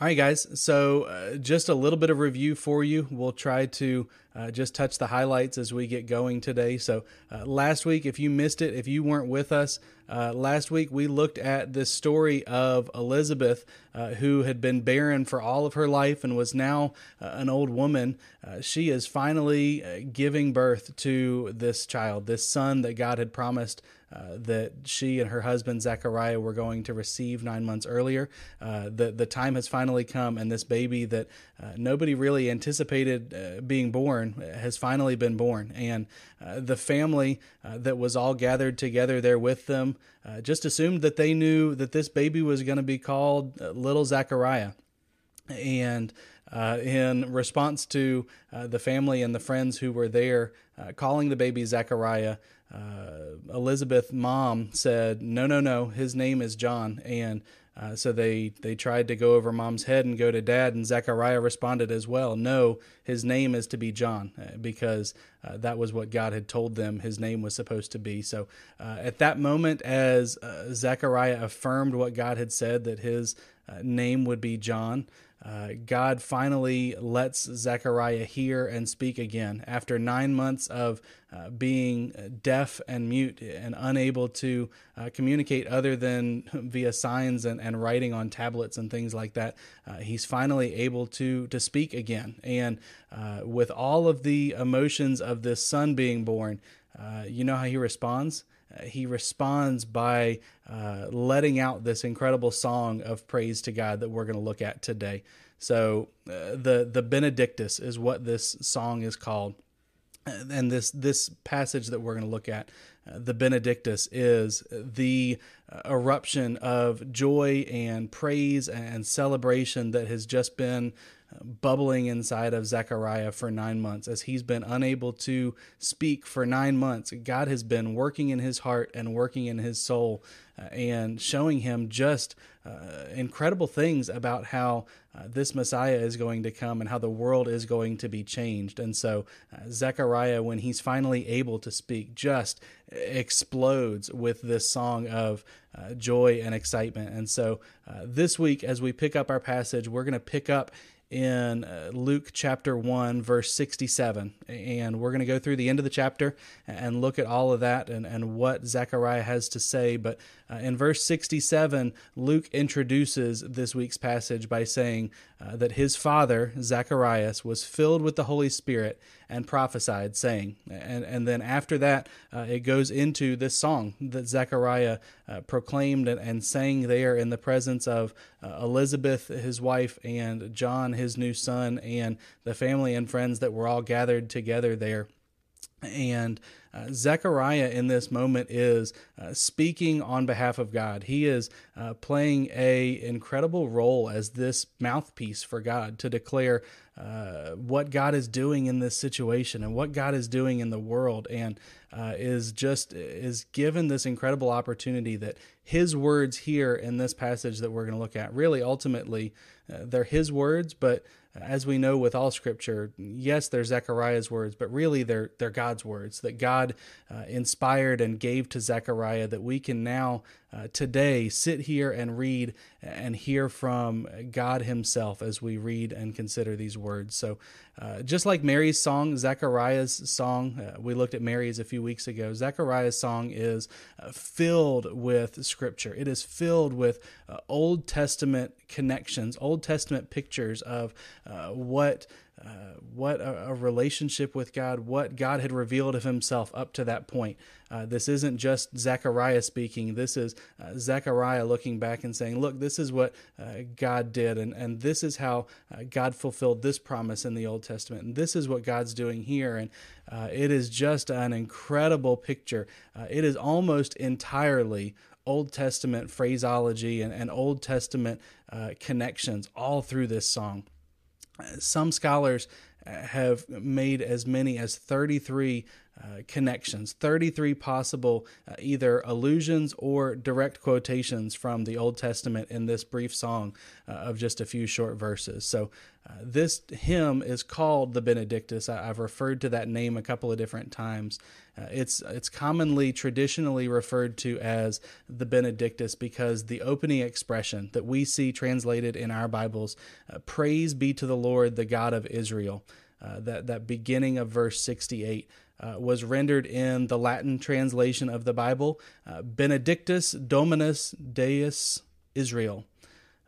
All right, guys. So, uh, just a little bit of review for you. We'll try to uh, just touch the highlights as we get going today. So, uh, last week, if you missed it, if you weren't with us, uh, last week we looked at this story of Elizabeth, uh, who had been barren for all of her life and was now uh, an old woman. she is finally giving birth to this child, this son that God had promised uh, that she and her husband Zechariah were going to receive nine months earlier. Uh, the the time has finally come, and this baby that uh, nobody really anticipated uh, being born has finally been born. And uh, the family that was all gathered together there with them just assumed that they knew that this baby was going to be called Little Zechariah, and. Uh, in response to uh, the family and the friends who were there uh, calling the baby Zechariah, uh, Elizabeth mom said, "No, no, no. His name is John." And uh, so they they tried to go over mom's head and go to dad, and Zechariah responded as well. No, his name is to be John uh, because uh, that was what God had told them his name was supposed to be. So uh, at that moment, as uh, Zechariah affirmed what God had said that his name would be John. Uh, God finally lets Zechariah hear and speak again after nine months of uh, being deaf and mute and unable to uh, communicate other than via signs and, and writing on tablets and things like that. Uh, he's finally able to to speak again, and uh, with all of the emotions of this son being born, you know how he responds he responds by uh, letting out this incredible song of praise to God that we're going to look at today. So uh, the the Benedictus is what this song is called, and this this passage that we're going to look at, uh, the Benedictus, is the uh, eruption of joy and praise and celebration that has just been bubbling inside of Zechariah for nine months. As he's been unable to speak for nine months, God has been working in his heart and working in his soul uh, and showing him just uh, incredible things about how uh, this Messiah is going to come and how the world is going to be changed. And so, uh, Zechariah, when he's finally able to speak, just explodes with this song of uh, joy and excitement. And so, uh, this week, as we pick up our passage, we're going to pick up in uh, Luke chapter 1, verse 67. And we're going to go through the end of the chapter and look at all of that and, and what Zechariah has to say. But uh, in verse 67, Luke introduces this week's passage by saying uh, that his father, Zacharias, was filled with the Holy Spirit and prophesied, saying, and, and then after that, uh, it goes into this song that Zechariah uh, proclaimed and, and, sang there in the presence of uh, Elizabeth, his wife, and John, his new son, and the family and friends that were all gathered together there. And uh, Zechariah in this moment is uh, speaking on behalf of God. He is uh, playing a incredible role as this mouthpiece for God to declare uh, what God is doing in this situation and what God is doing in the world, and uh, is just is given this incredible opportunity that His words here in this passage that we're going to look at really ultimately uh, they're His words, but as we know with all scripture, yes, they're Zechariah's words, but really they're they're God's words that God uh, inspired and gave to Zechariah that we can now uh, today sit here and read and hear from God Himself as we read and consider these words. So, uh, just like Mary's song, Zechariah's song, uh, we looked at Mary's a few weeks ago. Zechariah's song is uh, filled with scripture. It is filled with uh, Old Testament connections, Old Testament pictures of uh, what uh, what a, a, relationship with God, what God had revealed of Himself up to that point. Uh, this isn't just Zechariah speaking. This is uh, Zechariah looking back and saying, "Look, this is what uh, God did, and and this is how uh, God fulfilled this promise in the Old Testament, and this is what God's doing here." And it is just an incredible picture. it is almost entirely Old Testament phraseology and, and Old Testament connections all through this song some scholars uh, have made as many as 33 uh, connections, 33 possible uh, either allusions or direct quotations from the Old Testament in this brief song uh, of just a few short verses. So, uh, this hymn is called the Benedictus. I, have referred to that name a couple of different times. Uh, it's it's commonly traditionally referred to as the Benedictus because the opening expression that we see translated in our Bibles, "Praise be to the Lord, the God of Israel." that that beginning of verse 68 uh, was rendered in the Latin translation of the Bible uh, Benedictus Dominus Deus Israel.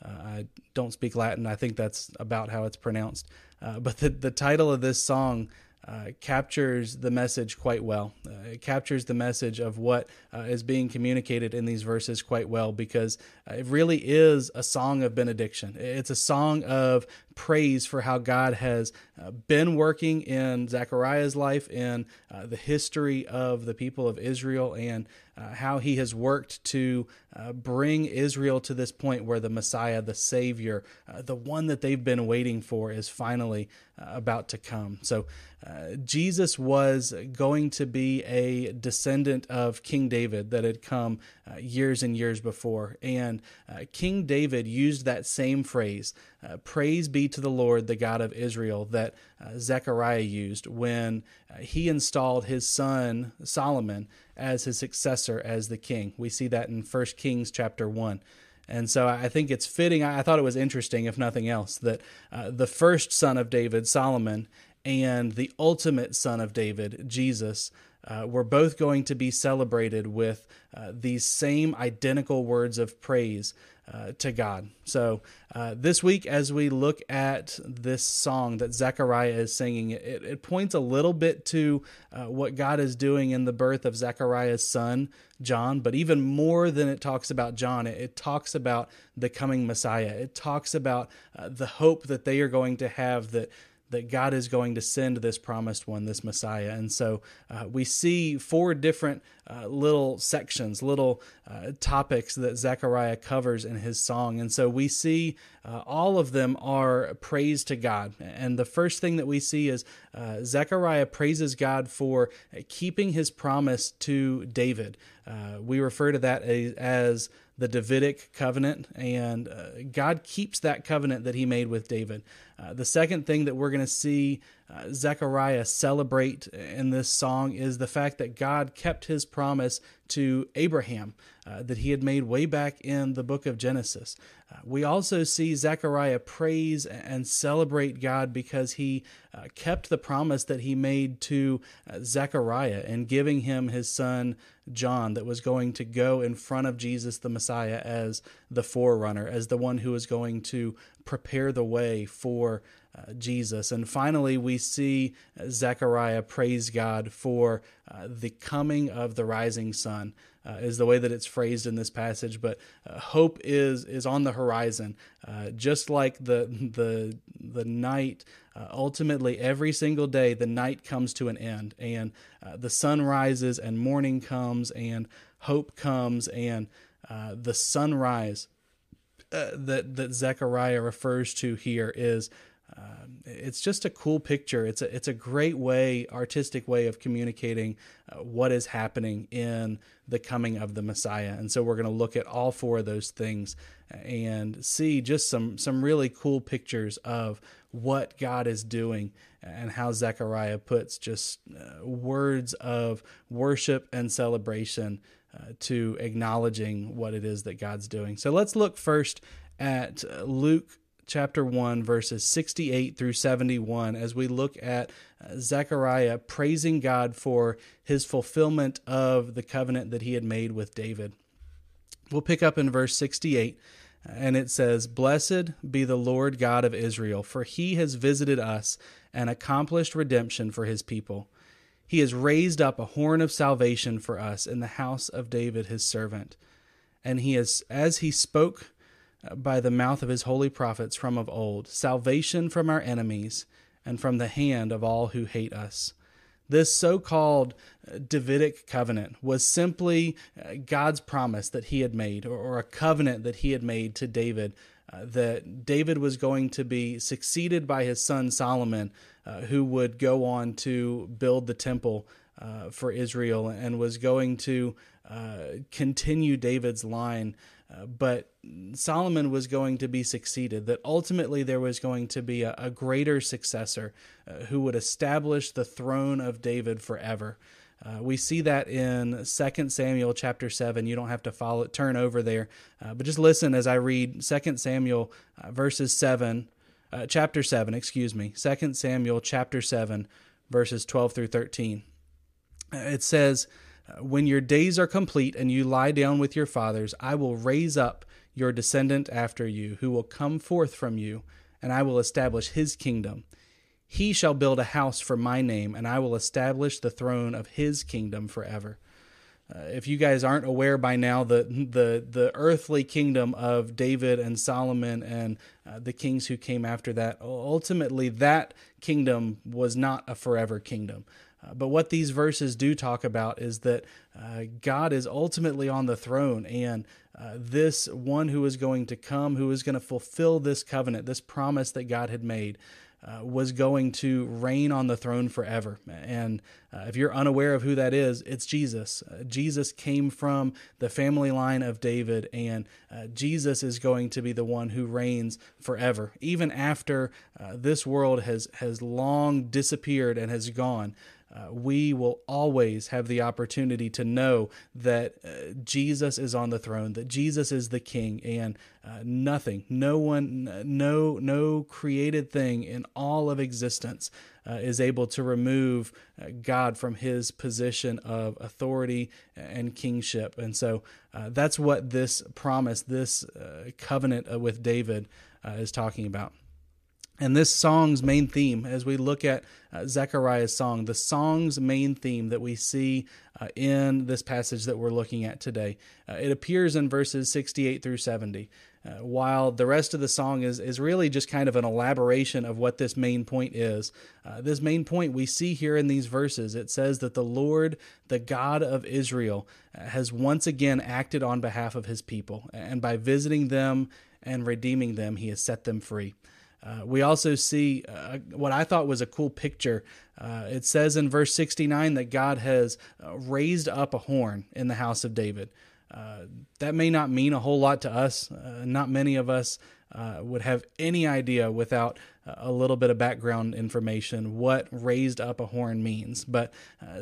Uh, I don't speak Latin. I think that's about how it's pronounced. Uh, but the, the title of this song uh, captures the message quite well. Uh, it captures the message of what uh, is being communicated in these verses quite well because uh, it really is a song of benediction. It's a song of praise for how God has uh, been working in Zechariah's life, in uh, the history of the people of Israel, and uh, how he has worked to uh, bring Israel to this point where the Messiah, the Savior, uh, the one that they've been waiting for, is finally uh, about to come. So, Jesus was going to be a descendant of King David that had come years and years before. And King David used that same phrase uh, praise be to the Lord, the God of Israel, that uh, Zechariah used when uh, he installed his son Solomon as his successor as the king. We see that in 1 Kings chapter 1. And so I think it's fitting. I thought it was interesting, if nothing else, that uh, the first son of David, Solomon, and the ultimate son of David, Jesus, uh, were both going to be celebrated with uh, these same identical words of praise uh, to God. So uh, this week, as we look at this song that Zechariah is singing, it, it points a little bit to uh, what God is doing in the birth of Zechariah's son, John. But even more than it talks about John, it, it talks about the coming Messiah. It talks about uh, the hope that they are going to have that that God is going to send this promised one, this Messiah. And so uh, we see four different uh, little sections, little uh, topics that Zechariah covers in his song. And so we see uh, all of them are praise to God. And the first thing that we see is uh, Zechariah praises God for keeping his promise to David. Uh, we refer to that as, as the Davidic covenant, and uh, God keeps that covenant that he made with David. Uh, the second thing that we're going to see uh, Zechariah celebrate in this song is the fact that God kept his promise to Abraham uh, that he had made way back in the book of Genesis. Uh, we also see Zechariah praise and celebrate God because he uh, kept the promise that he made to uh, Zechariah in giving him his son John, that was going to go in front of Jesus the Messiah as the forerunner, as the one who was going to prepare the way for uh, Jesus. And finally, we see Zechariah praise God for uh, the coming of the rising sun. Uh, is the way that it's phrased in this passage, but uh, hope is is on the horizon. Uh, just like the the the night, uh, ultimately every single day, the night comes to an end, and the sun rises, and morning comes, and hope comes, and the sunrise that that Zechariah refers to here is um, it's just a cool picture. It's a it's a great way, artistic way of communicating uh, what is happening in the coming of the Messiah. And so we're going to look at all four of those things and see just some some really cool pictures of what God is doing and how Zechariah puts just uh, words of worship and celebration uh, to acknowledging what it is that God's doing. So let's look first at Luke chapter 1, verses 68 through 71, as we look at uh, Zechariah praising God for his fulfillment of the covenant that he had made with David. We'll pick up in verse 68, and it says, Blessed be the Lord God of Israel, for he has visited us and accomplished redemption for his people. He has raised up a horn of salvation for us in the house of David his servant. And he has, as he spoke by the mouth of his holy prophets from of old, salvation from our enemies and from the hand of all who hate us. This so called uh, Davidic covenant was simply uh, God's promise that he had made, or a covenant that he had made to David, uh, that David was going to be succeeded by his son Solomon, uh, who would go on to build the temple uh, for Israel and was going to uh, continue David's line. But Solomon was going to be succeeded, that ultimately there was going to be a, a greater successor uh, who would establish the throne of David forever. Uh, we see that in 2 Samuel chapter 7. You don't have to follow turn over there, uh, but just listen as I read 2 Samuel uh, verses 7, uh, chapter 7, excuse me, 2 Samuel chapter 7, verses 12 through 13. Uh, it says, When your days are complete and you lie down with your fathers, I will raise up your descendant after you, who will come forth from you, and I will establish his kingdom. He shall build a house for my name, and I will establish the throne of his kingdom forever. Uh, if you guys aren't aware by now, the the the earthly kingdom of David and Solomon and uh, the kings who came after that, ultimately that kingdom was not a forever kingdom. Uh, but what these verses do talk about is that uh, God is ultimately on the throne, and uh, this one who is going to come, who is going to fulfill this covenant, this promise that God had made, uh, was going to reign on the throne forever. And uh, if you're unaware of who that is, it's Jesus. Jesus came from the family line of David, and Jesus is going to be the one who reigns forever. Even after this world has, has long disappeared and has gone, uh, we will always have the opportunity to know that uh, Jesus is on the throne, that Jesus is the King, and uh, nothing, no one, no no created thing in all of existence uh, is able to remove uh, God from His position of authority and kingship. And so uh, that's what this promise, this covenant with David, is talking about. And this song's main theme, as we look at uh, Zechariah's song, the song's main theme that we see uh, in this passage that we're looking at today, uh, it appears in verses 68 through 70. Uh, while the rest of the song is, is really just kind of an elaboration of what this main point is, uh, this main point we see here in these verses, it says that the Lord, the God of Israel, uh, has once again acted on behalf of his people, and by visiting them and redeeming them, he has set them free. Uh, we also see uh, what I thought was a cool picture. Uh, it says in verse 69 that God has uh, raised up a horn in the house of David. Uh, that may not mean a whole lot to us. Uh, not many of us would have any idea without a little bit of background information what raised up a horn means. But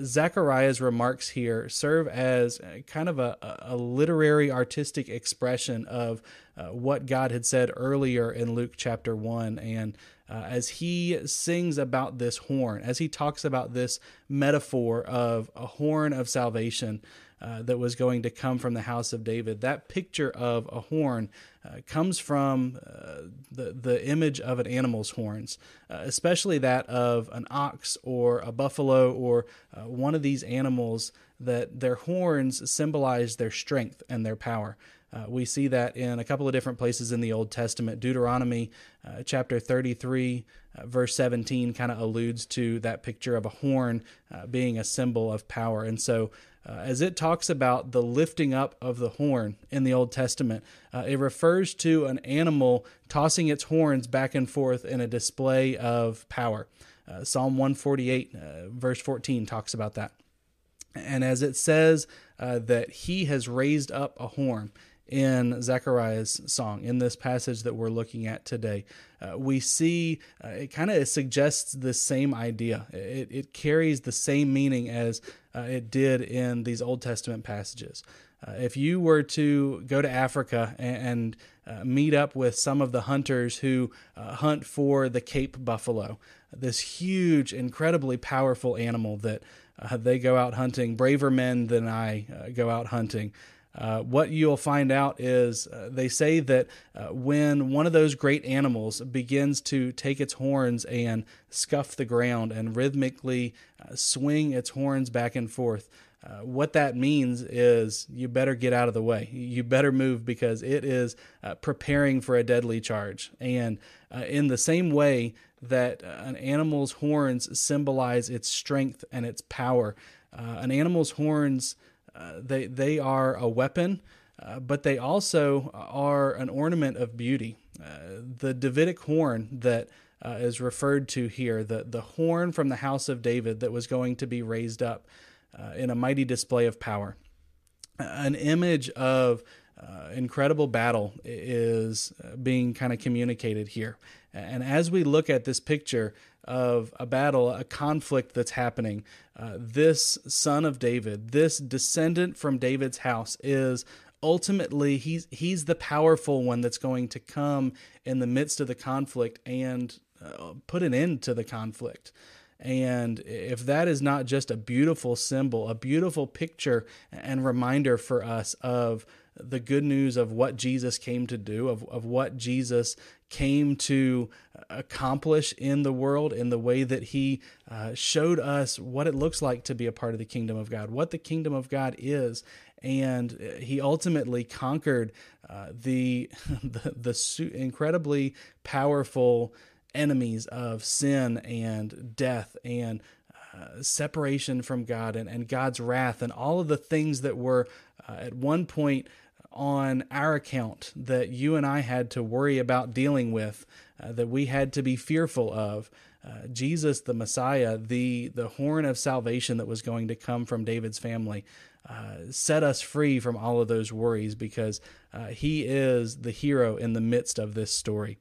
Zechariah's remarks here serve as kind of a, a literary artistic expression of uh, what God had said earlier in Luke chapter 1. And uh, as he sings about this horn, as he talks about this metaphor of a horn of salvation uh, that was going to come from the house of David, that picture of a horn uh, comes from uh, the, the image of an animal's horns, uh, especially that of an ox or a buffalo or one of these animals that their horns symbolize their strength and their power. Uh, we see that in a couple of different places in the Old Testament. Deuteronomy uh, chapter 33, uh, verse 17, kind of alludes to that picture of a horn uh, being a symbol of power. And so, uh, as it talks about the lifting up of the horn in the Old Testament, uh, it refers to an animal tossing its horns back and forth in a display of power. Psalm 148, verse 14, talks about that. And as it says that he has raised up a horn, in Zechariah's song, in this passage that we're looking at today. Uh, we see uh, it kind of suggests the same idea. It, it carries the same meaning as uh, it did in these Old Testament passages. Uh, if you were to go to Africa and, and uh, meet up with some of the hunters who uh, hunt for the Cape buffalo, this huge, incredibly powerful animal that they go out hunting, braver men than I go out hunting. Uh, what you'll find out is uh, they say that uh, when one of those great animals begins to take its horns and scuff the ground and rhythmically uh, swing its horns back and forth, uh, what that means is you better get out of the way. You better move because it is preparing for a deadly charge. And in the same way that an animal's horns symbolize its strength and its power, an animal's horns uh, they they are a weapon, uh, but they also are an ornament of beauty. Uh, the Davidic horn that uh, is referred to here the, the horn from the house of David that was going to be raised up uh, in a mighty display of power. An image of uh, incredible battle is uh, being kind of communicated here. And as we look at this picture of a battle, a conflict that's happening, uh, this son of David, this descendant from David's house, is ultimately he's he's the powerful one that's going to come in the midst of the conflict and uh, put an end to the conflict. And if that is not just a beautiful symbol, a beautiful picture and reminder for us of the good news of what Jesus came to do, of, of what Jesus came to accomplish in the world, in the way that he uh, showed us what it looks like to be a part of the kingdom of God, what the kingdom of God is. And he ultimately conquered uh, the, the, the incredibly powerful enemies of sin and death and uh, separation from God and, and God's wrath and all of the things that were uh, at one point on our account that you and I had to worry about dealing with, uh, that we had to be fearful of. Uh, Jesus, the Messiah, the the horn of salvation that was going to come from David's family, uh, set us free from all of those worries because uh, he is the hero in the midst of this story.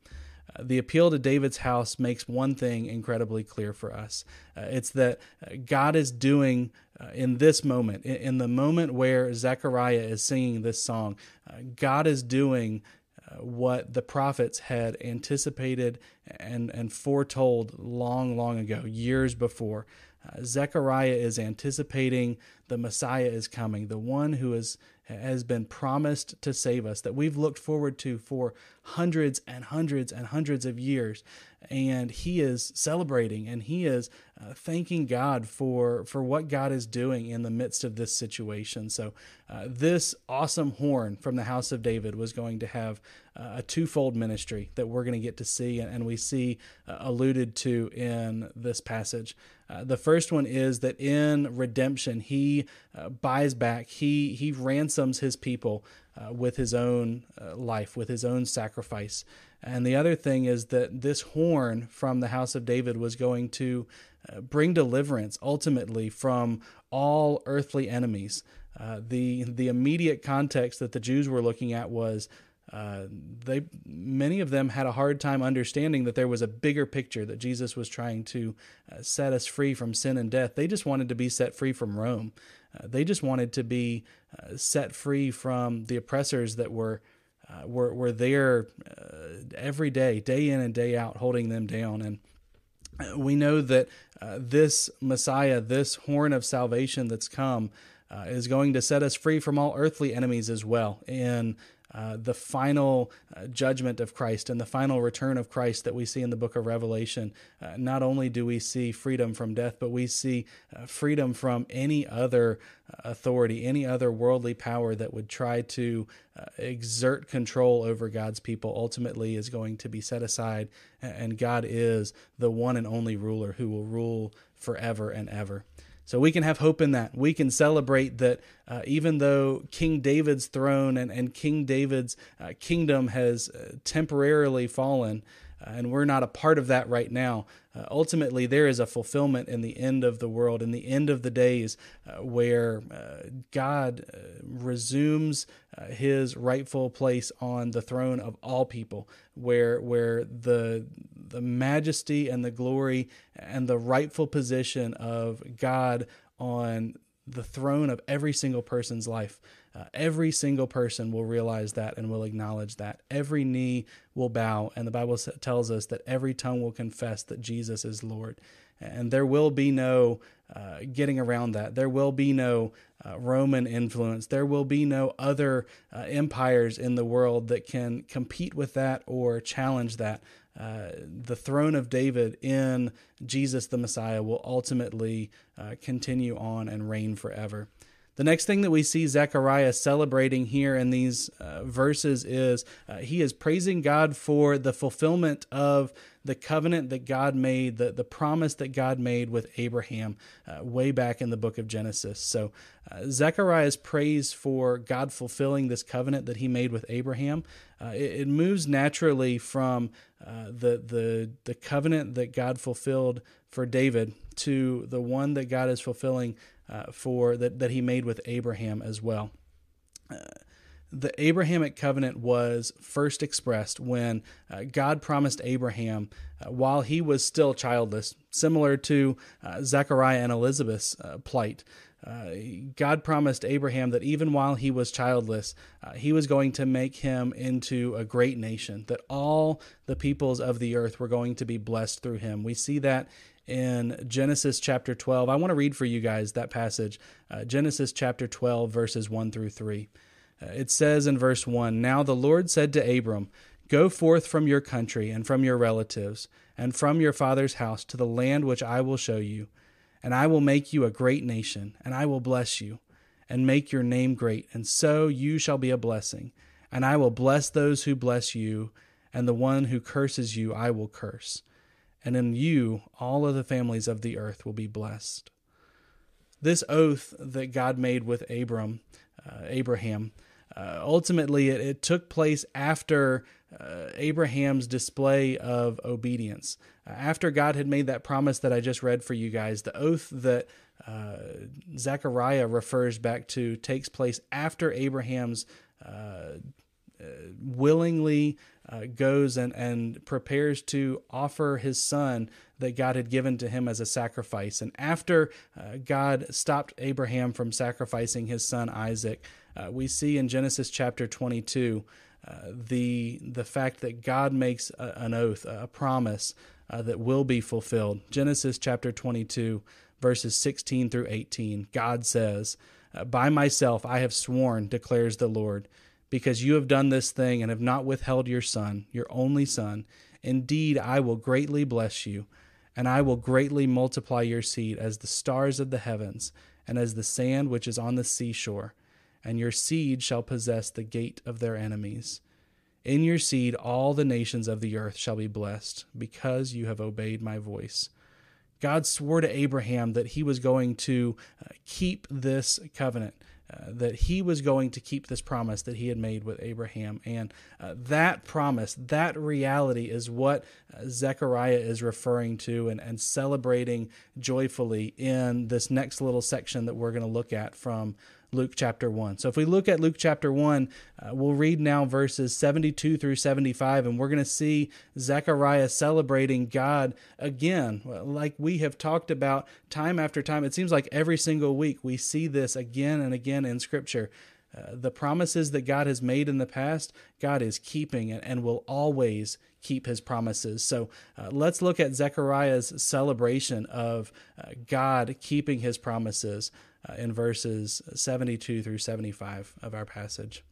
Uh, the appeal to David's house makes one thing incredibly clear for us. Uh, it's that God is doing uh, in this moment, in, in, the moment where Zechariah is singing this song, uh, God is doing uh, what the prophets had anticipated and, and foretold long, long ago, years before. Uh, Zechariah is anticipating the Messiah is coming, the one who is has been promised to save us, that we've looked forward to for hundreds and hundreds and hundreds of years. And he is celebrating and he is uh, thanking God for, for what God is doing in the midst of this situation. So, uh, this awesome horn from the house of David was going to have uh, a twofold ministry that we're going to get to see and, and we see uh, alluded to in this passage. Uh, the first one is that in redemption, he uh, buys back, he, he ransoms his people with his own life, with his own sacrifice. And the other thing is that this horn from the house of David was going to uh, bring deliverance ultimately from all earthly enemies. Uh, the the immediate context that the Jews were looking at was uh, they many of them had a hard time understanding that there was a bigger picture that Jesus was trying to uh, set us free from sin and death. They just wanted to be set free from Rome. Uh, they just wanted to be uh, set free from the oppressors that were uh, were were there every day, day in and day out, holding them down. And we know that this Messiah, this horn of salvation that's come. Uh, is going to set us free from all earthly enemies as well. And uh, the final uh, judgment of Christ and the final return of Christ that we see in the book of Revelation, uh, not only do we see freedom from death, but we see uh, freedom from any other uh, authority, any other worldly power that would try to exert control over God's people ultimately is going to be set aside. And God is the one and only ruler who will rule forever and ever. So we can have hope in that. We can celebrate that uh, even though King David's throne and, and King David's uh, kingdom has uh, temporarily fallen, uh, and we're not a part of that right now. Uh, ultimately, there is a fulfillment in the end of the world, in the end of the days, uh, where uh, God uh, resumes uh, His rightful place on the throne of all people, where where the the majesty and the glory and the rightful position of God on the throne of every single person's life. Uh, every single person will realize that and will acknowledge that. Every knee will bow, and the Bible tells us that every tongue will confess that Jesus is Lord. And there will be no uh, getting around that. There will be no uh, Roman influence. There will be no other uh, empires in the world that can compete with that or challenge that. Uh, the throne of David in Jesus the Messiah will ultimately uh, continue on and reign forever. The next thing that we see Zechariah celebrating here in these uh, verses is uh, he is praising God for the fulfillment of the covenant that God made, the, the promise that God made with Abraham uh, way back in the book of Genesis. So, uh, Zechariah's praise for God fulfilling this covenant that he made with Abraham, uh, it, it, moves naturally from uh, the, the, the covenant that God fulfilled for David to the one that God is fulfilling uh, for that, that he made with Abraham as well. Uh, the Abrahamic covenant was first expressed when uh, God promised Abraham uh, while he was still childless, similar to uh, Zechariah and Elizabeth's uh, plight. Uh, God promised Abraham that even while he was childless, uh, he was going to make him into a great nation, that all the peoples of the earth were going to be blessed through him. We see that in Genesis chapter 12. I want to read for you guys that passage, Genesis chapter 12, verses 1 through 3. Uh, it says in verse 1 Now the Lord said to Abram, Go forth from your country and from your relatives and from your father's house to the land which I will show you, and I will make you a great nation, and I will bless you, and make your name great, and so you shall be a blessing. And I will bless those who bless you, and the one who curses you I will curse. And in you all of the families of the earth will be blessed. This oath that God made with Abram, uh, Abraham, uh, ultimately, it, it, took place after uh, Abraham's display of obedience. Uh, after God had made that promise that I just read for you guys, the oath that uh, Zechariah refers back to takes place after Abraham's uh, uh, willingly goes and, and prepares to offer his son that God had given to him as a sacrifice. And after God stopped Abraham from sacrificing his son Isaac, uh, we see in Genesis chapter 22 uh, the the fact that God makes a, an oath, a promise uh, that will be fulfilled. Genesis chapter 22, verses 16 through 18. God says, uh, "By myself I have sworn," declares the Lord, because you have done this thing and have not withheld your son, your only son. Indeed, I will greatly bless you, and I will greatly multiply your seed as the stars of the heavens and as the sand which is on the seashore and your seed shall possess the gate of their enemies. In your seed all the nations of the earth shall be blessed, because you have obeyed my voice. God swore to Abraham that he was going to uh, keep this covenant, uh, that he was going to keep this promise that he had made with Abraham. And uh, that promise, that reality is what uh, Zechariah is referring to and, and celebrating joyfully in this next little section that we're going to look at from Luke chapter 1. So if we look at Luke chapter 1, uh, we'll read now verses 72 through 75, and we're going to see Zechariah celebrating God again, like we have talked about time after time. It seems like every single week we see this again and again in Scripture. Uh, the promises that God has made in the past, God is keeping and, and will always keep his promises. So uh, let's look at Zechariah's celebration of uh, God keeping his promises uh, in verses 72 through 75 of our passage.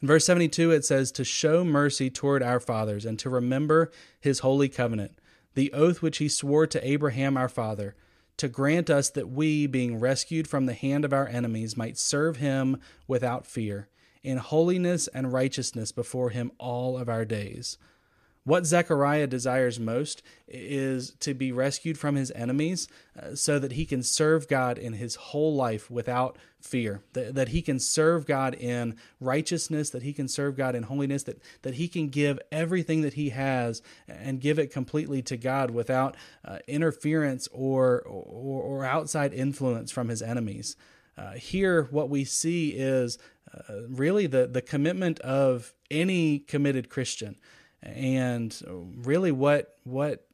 In verse 72, it says, To show mercy toward our fathers and to remember his holy covenant, the oath which he swore to Abraham our father, to grant us that we, being rescued from the hand of our enemies, might serve him without fear, in holiness and righteousness before him all of our days. What Zechariah desires most is to be rescued from his enemies uh, so that he can serve God in his whole life without fear, that, that he can serve God in righteousness, that he can serve God in holiness, that, that he can give everything that he has and give it completely to God without uh, interference or, or, or, outside influence from his enemies. Uh, here, what we see is uh, really the, the commitment of any committed Christian. And really, what what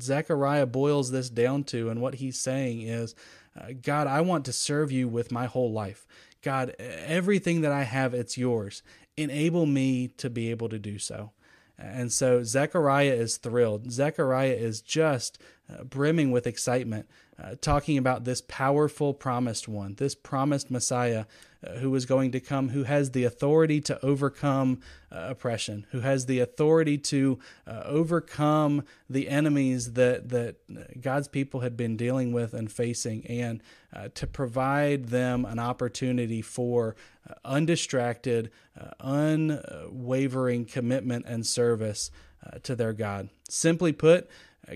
Zechariah boils this down to, and what he's saying is, uh, God, I want to serve you with my whole life. God, everything that I have, it's yours. Enable me to be able to do so. And so Zechariah is thrilled. Zechariah is just uh, brimming with excitement, uh, talking about this powerful promised one, this promised Messiah uh, who is going to come, who has the authority to overcome uh, oppression, who has the authority to uh, overcome the enemies that that God's people had been dealing with and facing, and uh, to provide them an opportunity for uh, undistracted, unwavering commitment and service to their God. Simply put,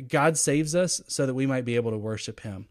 God saves us so that we might be able to worship Him.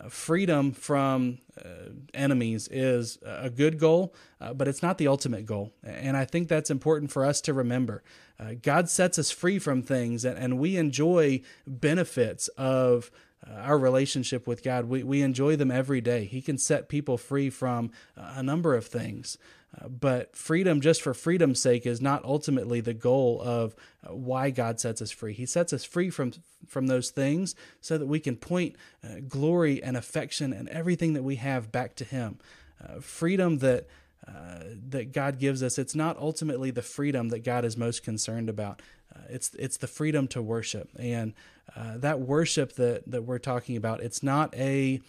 Uh, freedom from uh, enemies is a good goal, uh, but it's not the ultimate goal. And I think that's important for us to remember. Uh, God sets us free from things, and, and we enjoy benefits of uh, our relationship with God. We, we enjoy them every day. He can set people free from a number of things. Uh, but freedom, just for freedom's sake, is not ultimately the goal of uh, why God sets us free. He sets us free from from those things so that we can point uh, glory and affection and everything that we have back to Him. Uh, freedom that uh, that God gives us, it's not ultimately the freedom that God is most concerned about. it's it's the freedom to worship, and that worship that that we're talking about. It's not a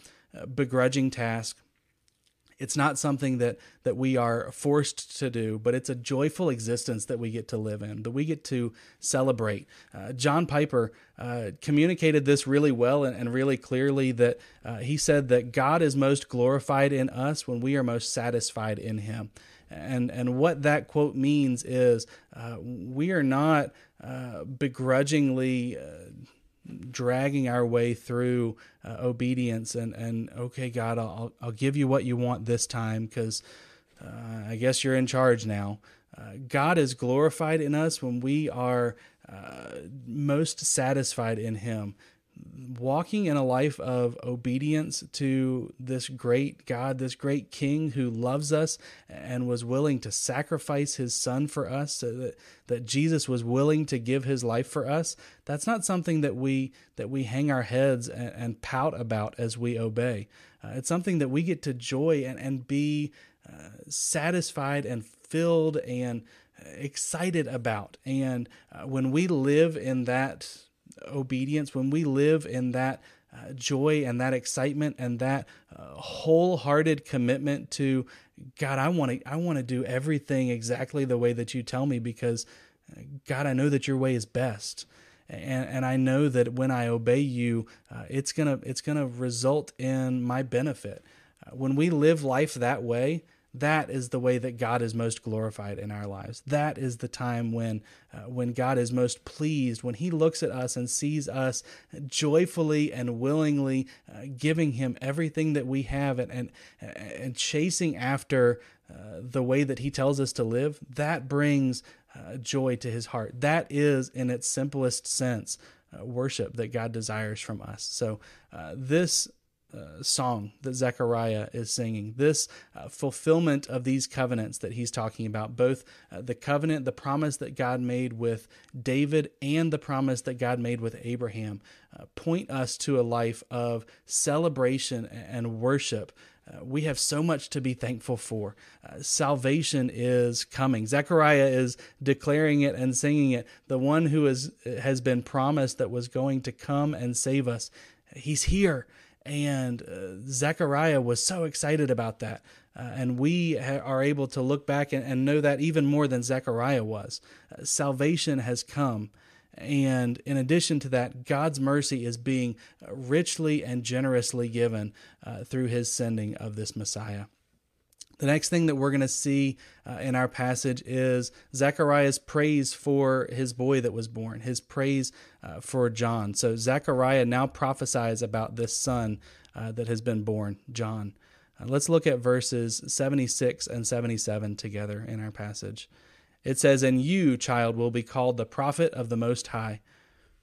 begrudging task it's not something that that we are forced to do, but it's a joyful existence that we get to live in, that we get to celebrate. Uh, John Piper uh, communicated this really well and, and really clearly that uh, he said that God is most glorified in us when we are most satisfied in Him. And and what that quote means is uh, we are not uh, begrudgingly uh, dragging our way through uh, obedience and and okay God I'll I'll give you what you want this time because uh, I guess you're in charge now. Uh, God is glorified in us when we are uh, most satisfied in Him walking in a life of obedience to this great God, this great King who loves us and was willing to sacrifice his son for us, so that, that Jesus was willing to give his life for us, that's not something that we that we hang our heads and, and pout about as we obey. Uh, it's something that we get to joy and, and be uh, satisfied and filled and excited about. And uh, when we live in that obedience, when we live in that uh, joy and that excitement and that uh, wholehearted commitment to God, I want to I want to do everything exactly the way that you tell me because uh, God, I know that your way is best. And, and I know that when I obey you, uh, it's gonna it's gonna result in my benefit. Uh, when we live life that way, that is the way that God is most glorified in our lives. That is the time when uh, when God is most pleased when he looks at us and sees us joyfully and willingly uh, giving him everything that we have and and, and chasing after uh, the way that he tells us to live. That brings uh, joy to his heart. That is in its simplest sense uh, worship that God desires from us. So uh, this uh, song that Zechariah is singing, this uh, fulfillment of these covenants that he's talking about, both uh, the covenant, the promise that God made with David, and the promise that God made with Abraham, uh, point us to a life of celebration and worship. Uh, we have so much to be thankful for. Uh, salvation is coming. Zechariah is declaring it and singing it. The one who is, has been promised that was going to come and save us, he's here and uh, Zechariah was so excited about that. Uh, and we ha- are able to look back and, and, know that even more than Zechariah was. Uh, salvation has come. And in addition to that, God's mercy is being richly and generously given uh, through his sending of this Messiah. The next thing that we're going to see uh, in our passage is Zechariah's praise for his boy that was born, his praise uh, for John. So Zechariah now prophesies about this son uh, that has been born, John. Uh, let's look at verses 76 and 77 together in our passage. It says, And you, child, will be called the prophet of the Most High,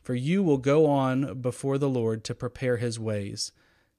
for you will go on before the Lord to prepare his ways,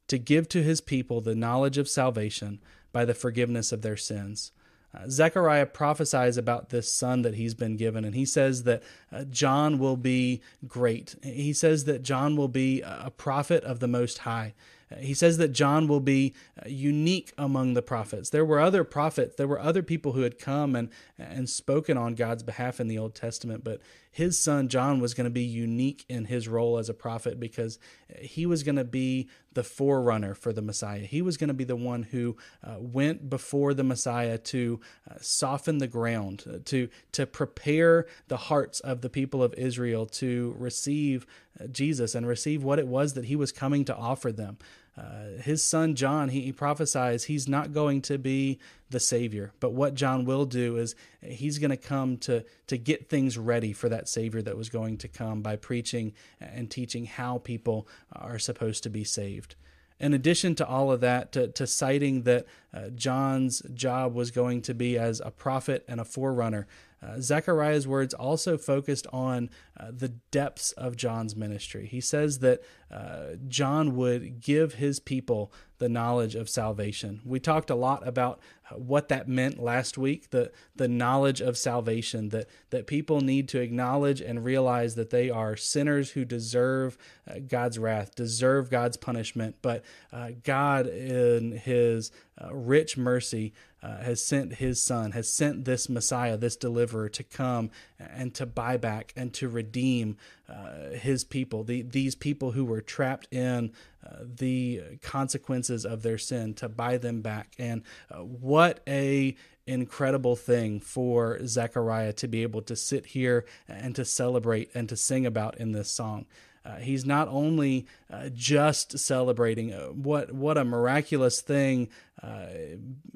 to give to his people the knowledge of salvation by the forgiveness of their sins. Uh, Zechariah prophesies about this son that he's been given, and he says that uh, John will be great. He says that John will be a prophet of the Most High. He says that John will be uh, unique among the prophets. There were other prophets, there were other people who had come and, and spoken on God's behalf in the Old Testament, but his son John was going to be unique in his role as a prophet because he was going to be the forerunner for the Messiah. He was going to be the one who uh, went before the Messiah to uh, soften the ground, uh, to to prepare the hearts of the people of Israel to receive uh, Jesus and receive what it was that he was coming to offer them. Uh, his son John, he, he prophesies he's not going to be the Savior, but what John will do is he's going to come to to get things ready for that Savior that was going to come by preaching and teaching how people are supposed to be saved in addition to all of that, to, to citing that uh, John's job was going to be as a prophet and a forerunner, uh, Zechariah's words also focused on uh, the depths of John's ministry. He says that uh, John would give his people the knowledge of salvation. We talked a lot about what that meant last week the, the knowledge of salvation, that, that people need to acknowledge and realize that they are sinners who deserve uh, God's wrath, deserve God's punishment, but uh, God, in His uh, rich mercy, uh, has sent his son, has sent this Messiah, this deliverer, to come and to buy back and to redeem uh, his people, the, these people who were trapped in uh, the consequences of their sin, to buy them back. And uh, what a incredible thing for Zechariah to be able to sit here and to celebrate and to sing about in this song. Uh, he's not only uh, just celebrating uh, what what a miraculous thing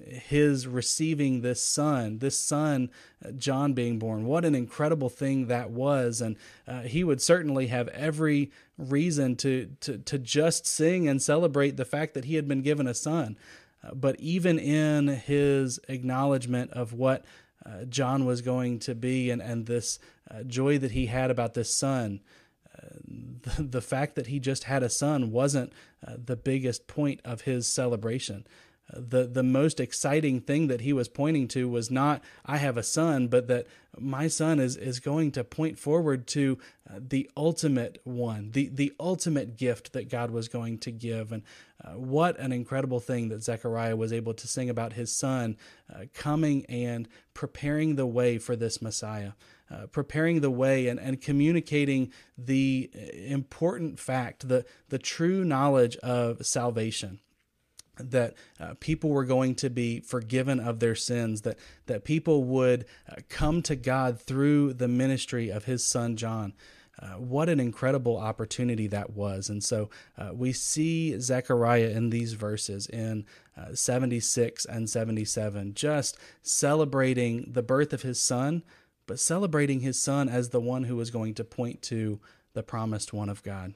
his receiving this son, this son John being born. What an incredible thing that was, and he would certainly have every reason to to to just sing and celebrate the fact that he had been given a son. but even in his acknowledgement of what uh, John was going to be and, and this uh, joy that he had about this son the, the fact that he just had a son wasn't uh, the biggest point of his celebration. Uh, the the most exciting thing that he was pointing to was not I have a son, but that my son is is going to point forward to uh, the ultimate one, the the ultimate gift that God was going to give, and uh, what an incredible thing that Zechariah was able to sing about his son uh, coming and preparing the way for this Messiah. Uh, preparing the way and, and communicating the important fact, the, the true knowledge of salvation. That uh, people were going to be forgiven of their sins, that, that people would uh, come to God through the ministry of his son John. Uh, what an incredible opportunity that was. And so uh, we see Zechariah in these verses in uh, 76 and 77, just celebrating the birth of his son, but celebrating his son as the one who was going to point to the promised one of God.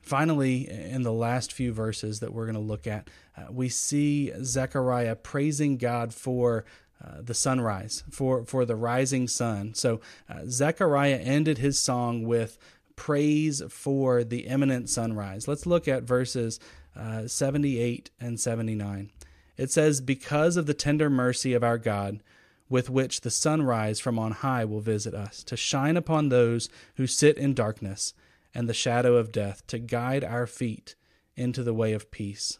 Finally, in the last few verses that we're going to look at, uh, we see Zechariah praising God for uh, the sunrise, for, for the rising sun. So uh, Zechariah ended his song with praise for the imminent sunrise. Let's look at verses uh, 78 and 79. It says, Because of the tender mercy of our God, with which the sunrise from on high will visit us, to shine upon those who sit in darkness and the shadow of death, to guide our feet into the way of peace.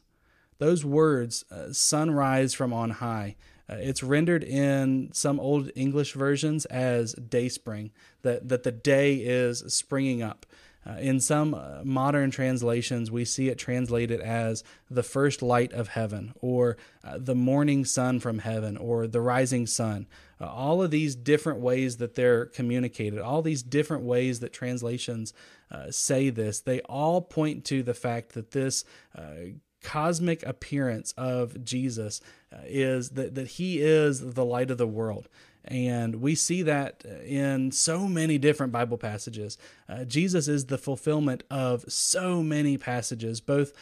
Those words, uh, sunrise from on high, uh, it's rendered in some old English versions as day spring, that, that the day is springing up. Uh, in some uh, modern translations, we see it translated as the first light of heaven, or uh, the morning sun from heaven, or the rising sun. Uh, all of these different ways that they're communicated, all these different ways that translations uh, say this, they all point to the fact that this uh, cosmic appearance of Jesus is that, that he is the light of the world. And we see that in so many different Bible passages. Uh, Jesus is the fulfillment of so many passages, both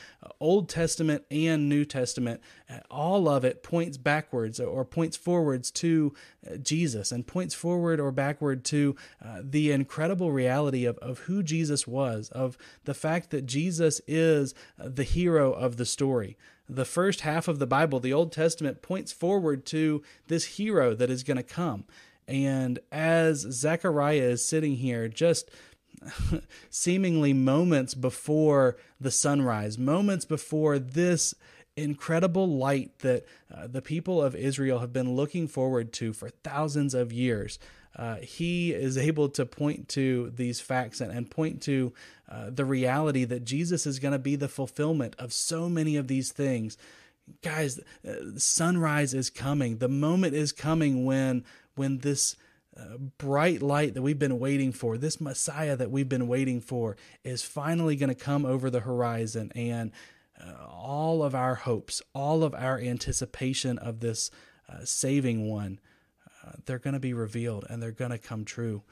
Old Testament and New Testament. Uh, all of it points backwards or points forwards to uh, Jesus and points forward or backward to uh, the incredible reality of, of who Jesus was, of the fact that Jesus is the hero of the story the first half of the Bible, the Old Testament, points forward to this hero that is going to come. And as Zechariah is sitting here, just seemingly moments before the sunrise, moments before this incredible light that uh, the people of Israel have been looking forward to for thousands of years, uh, he is able to point to these facts and, and point to uh, the reality that Jesus is going to be the fulfillment of so many of these things. Guys, uh, sunrise is coming. The moment is coming when when this uh, bright light that we've been waiting for, this Messiah that we've been waiting for, is finally going to come over the horizon. And uh, all of our hopes, all of our anticipation of this uh, saving one, uh, they're going to be revealed and they're going to come true.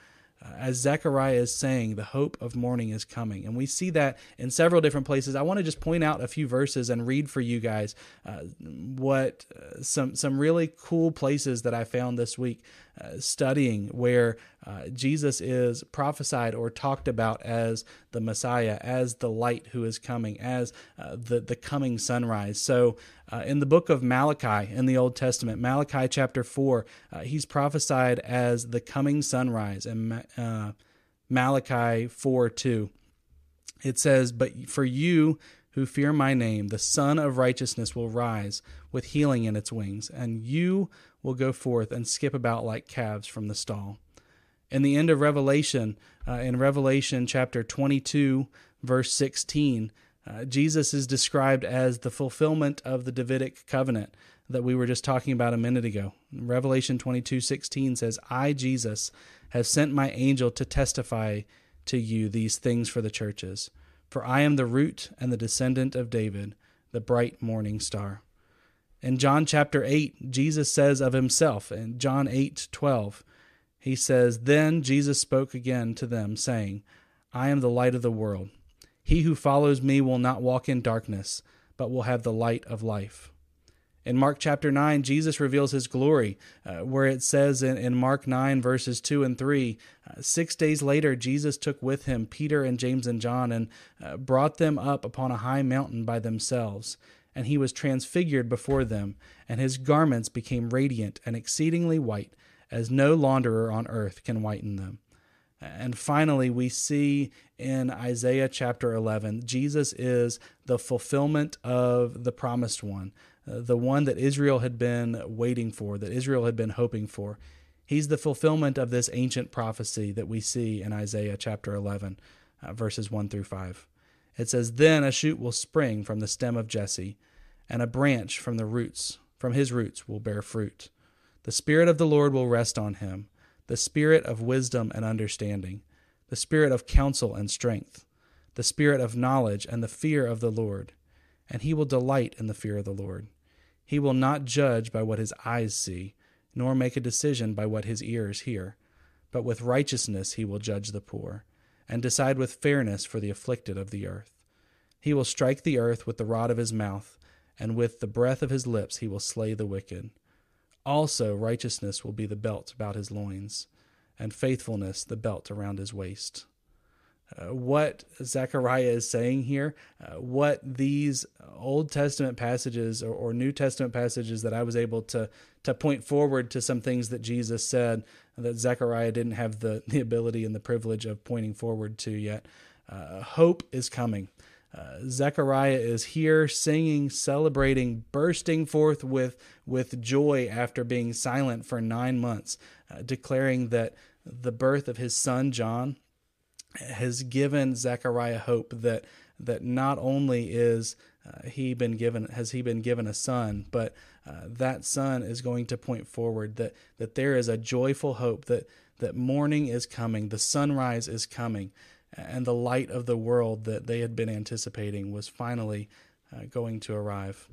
Uh, as Zechariah is saying, the hope of morning is coming. And we see that in several different places. I want to just point out a few verses and read for you guys uh, what uh, some, some really cool places that I found this week uh, studying where uh, Jesus is prophesied or talked about as the Messiah, as the light who is coming, as uh, the, the coming sunrise. So, uh, in the book of Malachi in the Old Testament, Malachi chapter 4, uh, he's prophesied as the coming sunrise. And Malachi 4 2, it says, But for you, who fear my name, the Sun of Righteousness will rise with healing in its wings, and you will go forth and skip about like calves from the stall. In the end of Revelation, uh, in Revelation chapter 22, verse 16, uh, Jesus is described as the fulfillment of the Davidic covenant that we were just talking about a minute ago. Revelation 22:16 says, "I Jesus have sent my angel to testify to you these things for the churches, for I am the root and the descendant of David, the bright morning star." In John chapter 8, Jesus says of himself in John 8:12, he says, "Then Jesus spoke again to them, saying, I am the light of the world. He who follows me will not walk in darkness, but will have the light of life." In Mark chapter 9, Jesus reveals his glory, uh, where it says in, in Mark 9, verses 2 and 3 uh, Six days later, Jesus took with him Peter and James and John and uh, brought them up upon a high mountain by themselves and he was transfigured before them, and his garments became radiant and exceedingly white, as no launderer on earth can whiten them. And finally, we see in Isaiah chapter 11, Jesus is the fulfillment of the promised one, uh, the one that Israel had been waiting for, that Israel had been hoping for. He's the fulfillment of this ancient prophecy that we see in Isaiah chapter 11, uh, verses 1 through 5. It says, Then a shoot will spring from the stem of Jesse and a branch from the roots, from his roots, will bear fruit. The Spirit of the Lord will rest on him, the Spirit of wisdom and understanding, the Spirit of counsel and strength, the Spirit of knowledge and the fear of the Lord. And he will delight in the fear of the Lord. He will not judge by what his eyes see, nor make a decision by what his ears hear, but with righteousness he will judge the poor, and decide with fairness for the afflicted of the earth. He will strike the earth with the rod of his mouth and with the breath of his lips he will slay the wicked. Also, righteousness will be the belt about his loins, and faithfulness the belt around his waist. Uh, what Zechariah is saying here, uh, what these Old Testament passages or, or, New Testament passages that I was able to to point forward to some things that Jesus said that Zechariah didn't have the, the ability and the privilege of pointing forward to yet. Uh, hope is coming. Uh, Zechariah is here singing, celebrating, bursting forth with, with joy after being silent for nine months, uh, declaring that the birth of his son John has given Zechariah hope that that not only is uh, he been given has he been given a son, but uh, that son is going to point forward that that there is a joyful hope that that morning is coming, the sunrise is coming, and the light of the world that they had been anticipating was finally uh, going to arrive.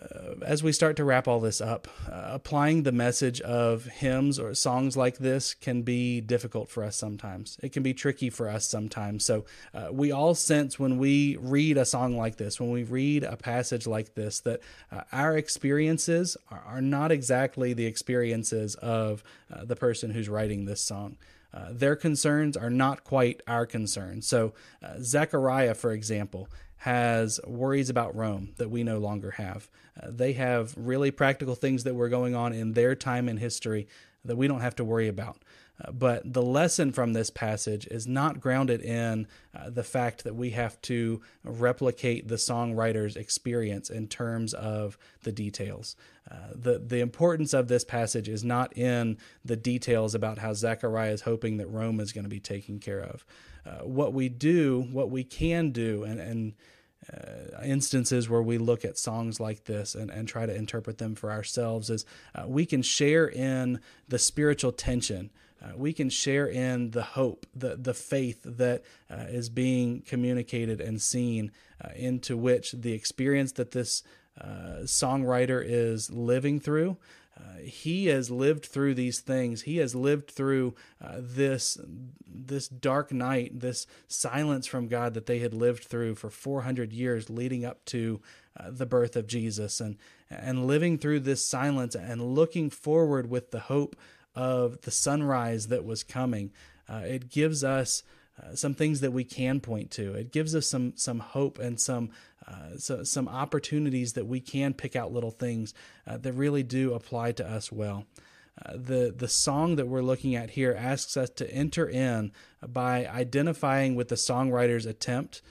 Uh, as we start to wrap all this up, uh, applying the message of hymns or songs like this can be difficult for us sometimes. It can be tricky for us sometimes. So, uh, we all sense when we read a song like this, when we read a passage like this, that uh, our experiences are, are, not exactly the experiences of uh, the person who's writing this song. Uh, their concerns are not quite our concerns. So, Zechariah, for example, has worries about Rome that we no longer have. Uh, they have really practical things that were going on in their time in history that we don't have to worry about. Uh, but the lesson from this passage is not grounded in uh, the fact that we have to replicate the songwriter's experience in terms of the details. Uh, the the importance of this passage is not in the details about how Zechariah is hoping that Rome is going to be taken care of. Uh, what we do, what we can do, and and uh, instances where we look at songs like this and, and try to interpret them for ourselves is uh, we can share in the spiritual tension. Uh, we can share in the hope, the, the faith that uh, is being communicated and seen, uh, into which the experience that this uh, songwriter is living through uh, he has lived through these things. He has lived through uh, this this dark night, this silence from God that they had lived through for 400 years, leading up to uh, the birth of Jesus, and and living through this silence and looking forward with the hope of the sunrise that was coming. Uh, it gives us. Uh, some things that we can point to. It gives us some some hope and some uh, so, some opportunities that we can pick out little things uh, that really do apply to us well. Uh, the the song that we're looking at here asks us to enter in by identifying with the songwriter's attempt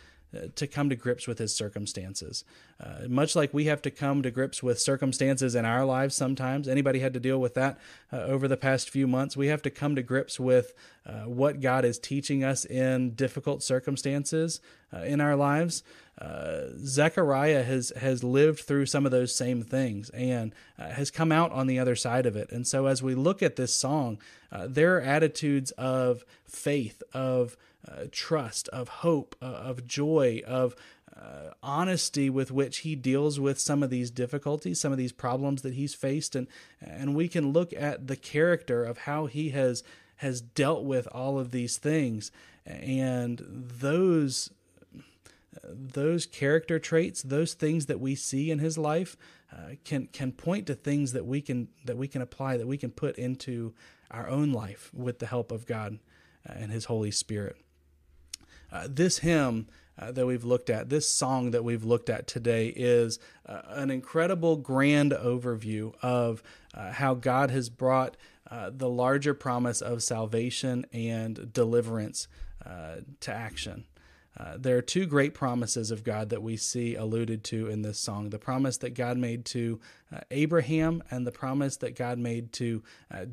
to come to grips with his circumstances. Uh, much like we have to come to grips with circumstances in our lives sometimes, anybody had to deal with that uh, over the past few months. We have to come to grips with uh, what God is teaching us in difficult circumstances uh, in our lives. Uh, Zechariah has has lived through some of those same things and has come out on the other side of it. And so, as we look at this song, there are attitudes of faith, of uh, trust, of hope, uh, of joy, of uh, honesty with which he deals with some of these difficulties, some of these problems that he's faced, and and we can look at the character of how he has has dealt with all of these things, and those those character traits, those things that we see in his life, uh, can can point to things that we can that we can apply, that we can put into our own life with the help of God and His Holy Spirit. Uh, this hymn uh, that we've looked at, this song that we've looked at today, is uh, an incredible grand overview of uh, how God has brought uh, the larger promise of salvation and deliverance uh, to action. There are two great promises of God that we see alluded to in this song the promise that God made to Abraham and the promise that God made to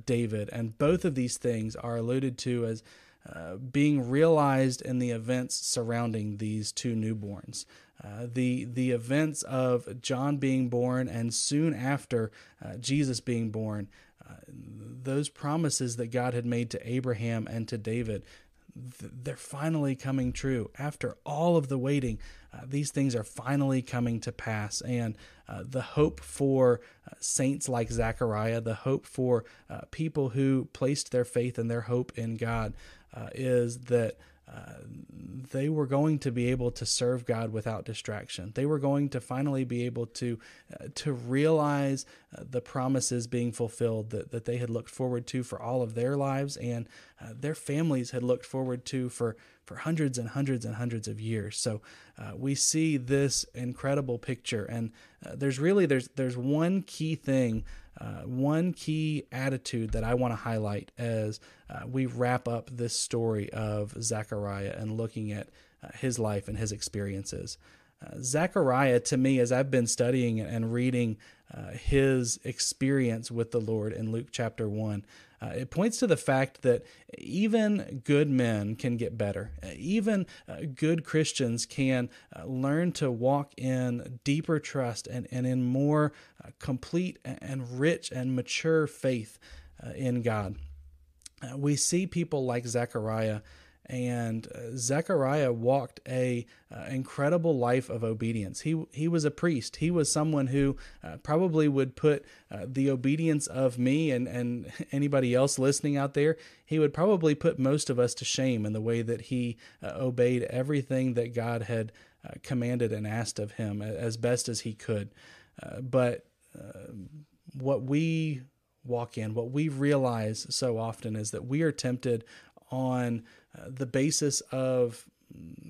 David. And both of these things are alluded to as uh, being realized in the events surrounding these two newborns. Uh, the the events of John being born and soon after uh, Jesus being born, uh, those promises that God had made to Abraham and to David, they're finally coming true. After all of the waiting, uh, these things are finally coming to pass. And the hope for saints like Zechariah, the hope for people who placed their faith and their hope in God, uh, is that uh, they were going to be able to serve God without distraction. They were going to finally be able to uh, to realize uh, the promises being fulfilled that, that they had looked forward to for all of their lives and uh, their families had looked forward to for for hundreds and hundreds and hundreds of years. So uh, we see this incredible picture, and uh, there's really there's there's one key thing uh, one key attitude that I want to highlight as uh, we wrap up this story of Zechariah and looking at uh, his life and his experiences. Uh, Zechariah, to me, as I've been studying and reading uh, his experience with the Lord in Luke chapter 1, uh, it points to the fact that even good men can get better. Uh, even uh, good Christians can uh, learn to walk in deeper trust and, and in more uh, complete and rich and mature faith uh, in God. we see people like Zechariah and uh, Zechariah walked a uh, incredible life of obedience. He he was a priest. He was someone who uh, probably would put uh, the obedience of me and and anybody else listening out there. He would probably put most of us to shame in the way that he uh, obeyed everything that God had uh, commanded and asked of him as best as he could. but what we walk in, what we realize so often is that we are tempted on uh, the basis of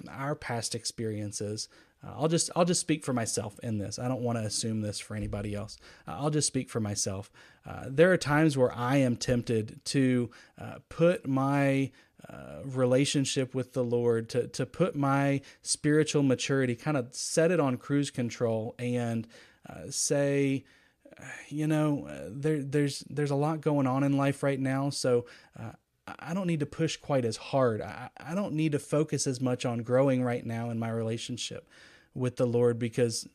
our past experiences, Uh, I'll just I'll just speak for myself in this. I don't want to assume this for anybody else. Uh, I'll just speak for myself. Uh, there are times where I am tempted to uh, put my uh, relationship with the Lord, to to put my spiritual maturity, kind of set it on cruise control, and uh, say, you know, there there's there's a lot going on in life right now, so I don't need to push quite as hard. I, I don't need to focus as much on growing right now in my relationship with the Lord because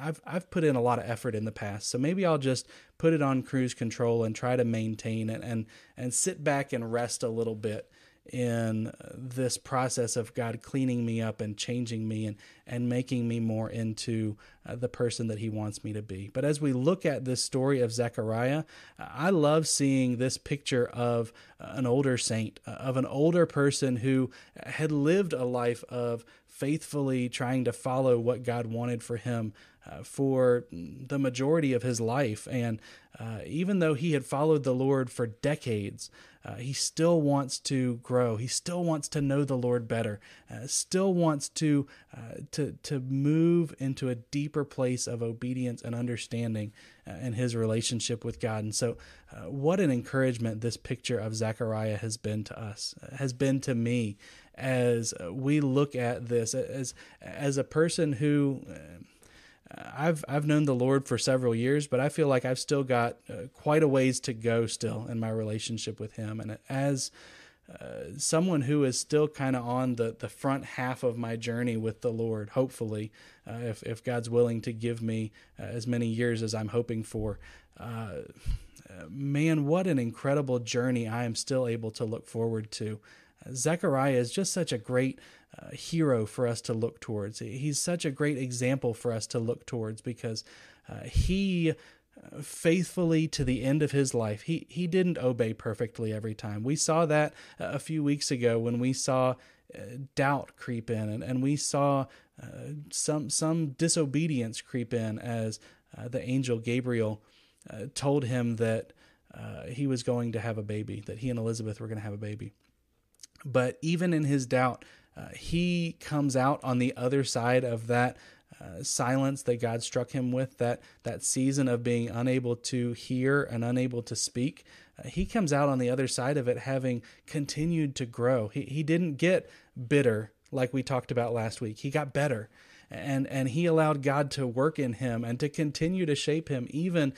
I've I've put in a lot of effort in the past. So maybe I'll just put it on cruise control and try to maintain it and and sit back and rest a little bit in this process of God cleaning me up and changing me and, and making me more into uh, the person that He wants me to be. But as we look at this story of Zechariah, I love seeing this picture of an older saint, uh, of an older person who had lived a life of faithfully trying to follow what God wanted for him uh, for the majority of his life. And uh, even though he had followed the Lord for decades, uh, he still wants to grow. He still wants to know the Lord better. Uh, still wants to uh, to to move into a deeper place of obedience and understanding uh, in his relationship with God. And so, what an encouragement this picture of Zechariah has been to us, has been to me, as we look at this as as a person who I've I've known the Lord for several years, but I feel like I've still got uh, quite a ways to go still in my relationship with Him. And as uh, someone who is still kind of on the, the front half of my journey with the Lord, hopefully, uh, if, if God's willing to give me uh, as many years as I'm hoping for, uh, man, what an incredible journey I am still able to look forward to. Zechariah is just such a great uh, hero for us to look towards. He's such a great example for us to look towards because uh, he uh, faithfully to the end of his life. He he didn't obey perfectly every time. We saw that uh, a few weeks ago when we saw uh, doubt creep in and, and we saw some some disobedience creep in as the angel Gabriel told him that he was going to have a baby, that he and Elizabeth were going to have a baby. But even in his doubt, uh, he comes out on the other side of that uh, silence that God struck him with, that that season of being unable to hear and unable to speak. Uh, he comes out on the other side of it having continued to grow. He he didn't get bitter like we talked about last week. He got better and and he allowed God to work in him and to continue to shape him even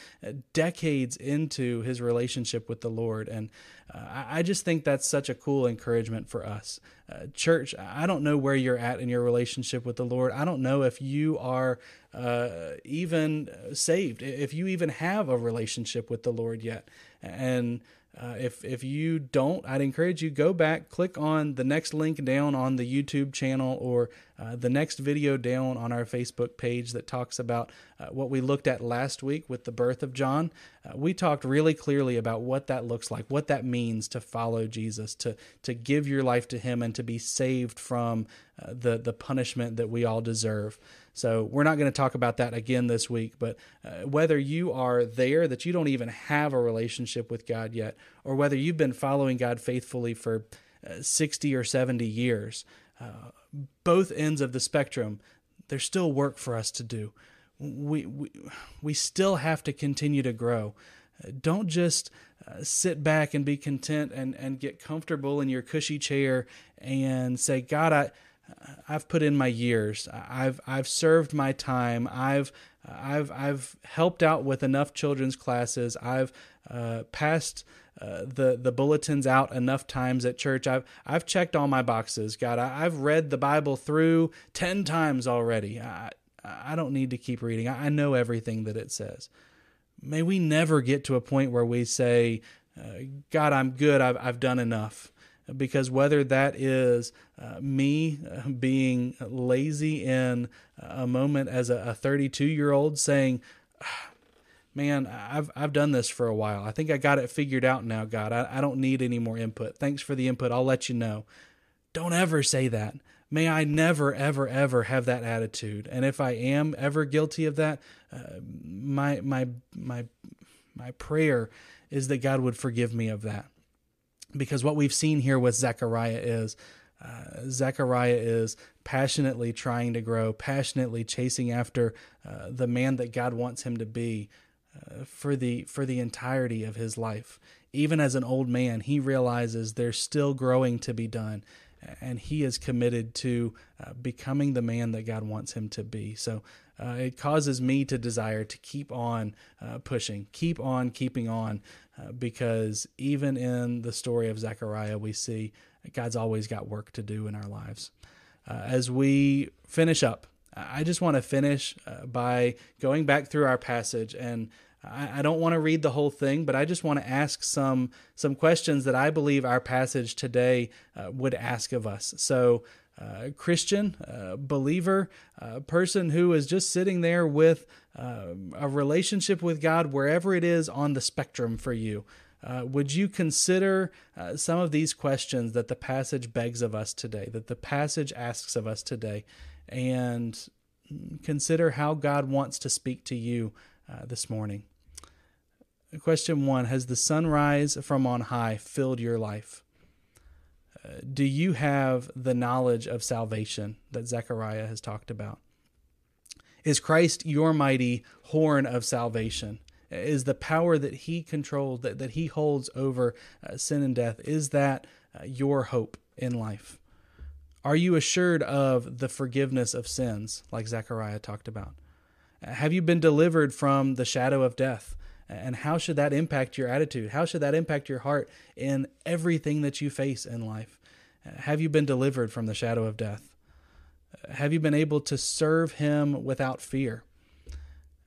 decades into his relationship with the Lord. And uh, I just think that's such a cool encouragement for us. Uh, church I don't know where you're at in your relationship with the Lord. I don't know if you are uh, even saved if you even have a relationship with the Lord yet. And uh, if if you don't, I'd encourage you go back, click on the next link down on the YouTube channel or uh, the next video down on our Facebook page that talks about uh, what we looked at last week with the birth of John. Uh, we talked really clearly about what that looks like, what that means to follow Jesus, to to give your life to Him, and to be saved from uh, the the punishment that we all deserve. So we're not going to talk about that again this week, but uh, whether you are there that you don't even have a relationship with God yet, or whether you've been following God faithfully for uh, 60 or 70 years, uh, both ends of the spectrum, there's still work for us to do. We, we, we still have to continue to grow. Don't just uh, sit back and be content and, and get comfortable in your cushy chair and say, God, I, I've put in my years. I've I've served my time. I've I've I've helped out with enough children's classes. I've uh, passed uh, the the bulletins out enough times at church. I've I've checked all my boxes. God, I, have read the Bible through ten times already. I I don't need to keep reading. I, I know everything that it says. May we never get to a point where we say, uh, "God, I'm good. I've I've done enough." Because whether that is uh, me uh, being lazy in a moment as a 32 year old saying, ah, Man, I've I've done this for a while. I think I got it figured out now, God. I, I don't need any more input. Thanks for the input. I'll let you know. Don't ever say that. May I never, ever, ever have that attitude. And if I am ever guilty of that, uh, my my my my prayer is that God would forgive me of that because what we've seen here with Zechariah is Uh, Zechariah is passionately trying to grow, passionately chasing after uh, the man that God wants him to be uh, for the for the entirety of his life. Even as an old man, he realizes there's still growing to be done, and he is committed to uh, becoming the man that God wants him to be. So uh, it causes me to desire to keep on uh, pushing, keep on keeping on, uh, because even in the story of Zechariah, we see God's always got work to do in our lives. Uh, as we finish up, I just want to finish uh, by going back through our passage and I, don't want to read the whole thing, but I just want to ask some some questions that I believe our passage today uh, would ask of us. So, uh, Christian, uh, believer, uh, person who is just sitting there with uh, a relationship with God, wherever it is on the spectrum for you. Uh, would you consider uh, some of these questions that the passage begs of us today, that the passage asks of us today, and consider how God wants to speak to you this morning? Question one Has the sunrise from on high filled your life? Do you have the knowledge of salvation that Zechariah has talked about? Is Christ your mighty horn of salvation? Is the power that he controls, that, that he holds over uh, sin and death, is that uh, your hope in life? Are you assured of the forgiveness of sins, like Zechariah talked about? Have you been delivered from the shadow of death? And how should that impact your attitude? How should that impact your heart in everything that you face in life? Have you been delivered from the shadow of death? Have you been able to serve Him without fear?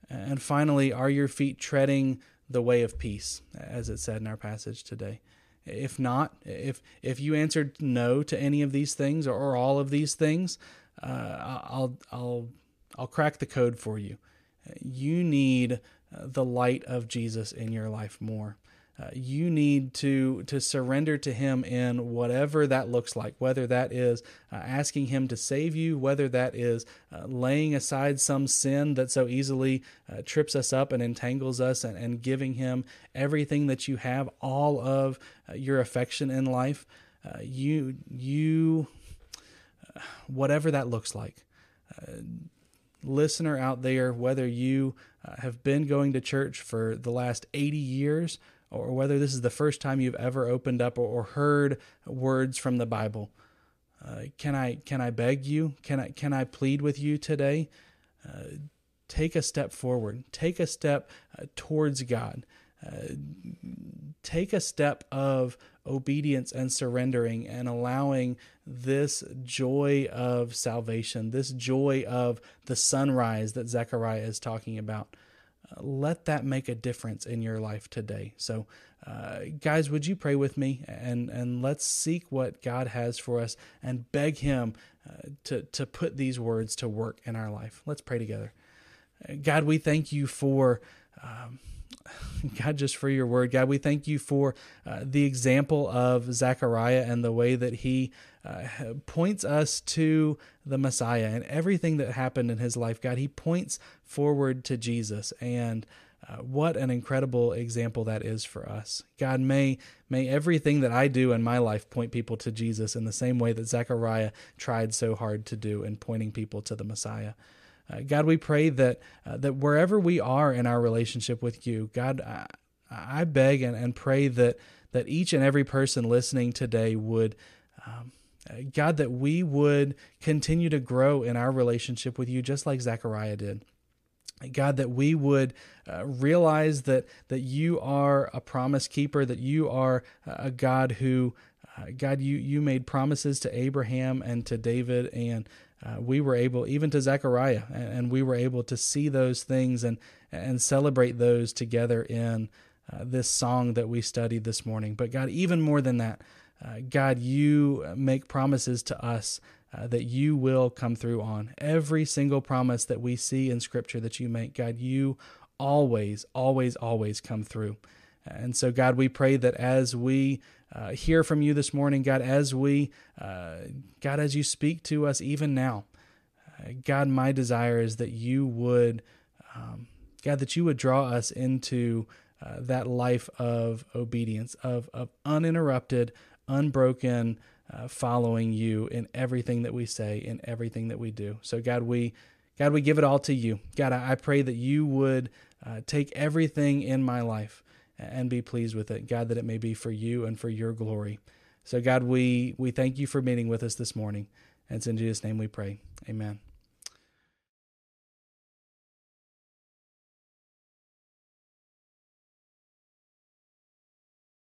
And finally, are your feet treading the way of peace, as it said in our passage today? If not, if if you answered no to any of these things or, all of these things, uh, I'll I'll I'll crack the code for you. You need the light of Jesus in your life more. Uh, you need to to surrender to him in whatever that looks like whether that is uh, asking him to save you whether that is uh, laying aside some sin that so easily uh, trips us up and entangles us and, and, giving him everything that you have all of uh, your affection in life you you whatever that looks like listener out there, whether you have been going to church for the last 80 years or whether this is the first time you've ever opened up or, heard words from the Bible, uh, can I can I beg you? Can I can I plead with you today? Uh, take a step forward. Take a step uh, towards God. Uh, take a step of obedience and surrendering and allowing this joy of salvation, this joy of the sunrise that Zechariah is talking about. Let that make a difference in your life today. So, uh, guys, would you pray with me and and let's seek what God has for us and beg Him uh, to to put these words to work in our life. Let's pray together. God, we thank you for. Um, God, just for your word. God, we thank you for uh, the example of Zechariah and the way that he uh, points us to the Messiah and everything that happened in his life. God, he points forward to Jesus. And uh, what an incredible example that is for us. God, may, may everything that I do in my life point people to Jesus in the same way that Zechariah tried so hard to do in pointing people to the Messiah. Uh, God, we pray that uh, that wherever we are in our relationship with you, God, I, I beg and, and pray that that each and every person listening today would. Um, God, that we would continue to grow in our relationship with you, just like Zechariah did. God, that we would uh, realize that that you are a promise keeper, that you are a God who, uh, God, you you made promises to Abraham and to David, and uh, we were able, even to Zechariah, and, and, we were able to see those things and and celebrate those together in uh, this song that we studied this morning. But God, even more than that, uh, God, you make promises to us uh, that you will come through on every single promise that we see in Scripture that you make. God, you always, always, always come through. And so, God, we pray that as we uh, hear from you this morning, God, as we, uh, God, as you speak to us even now, uh, God, my desire is that you would, um, God, that you would draw us into uh, that life of obedience, of, of uninterrupted, unbroken uh, following you in everything that we say, in everything that we do. So, God, we God, we give it all to you. God, I, I pray that you would uh, take everything in my life and be pleased with it. God, that it may be for you and for your glory. So, God, we we thank you for meeting with us this morning. And it's in Jesus' name we pray. Amen.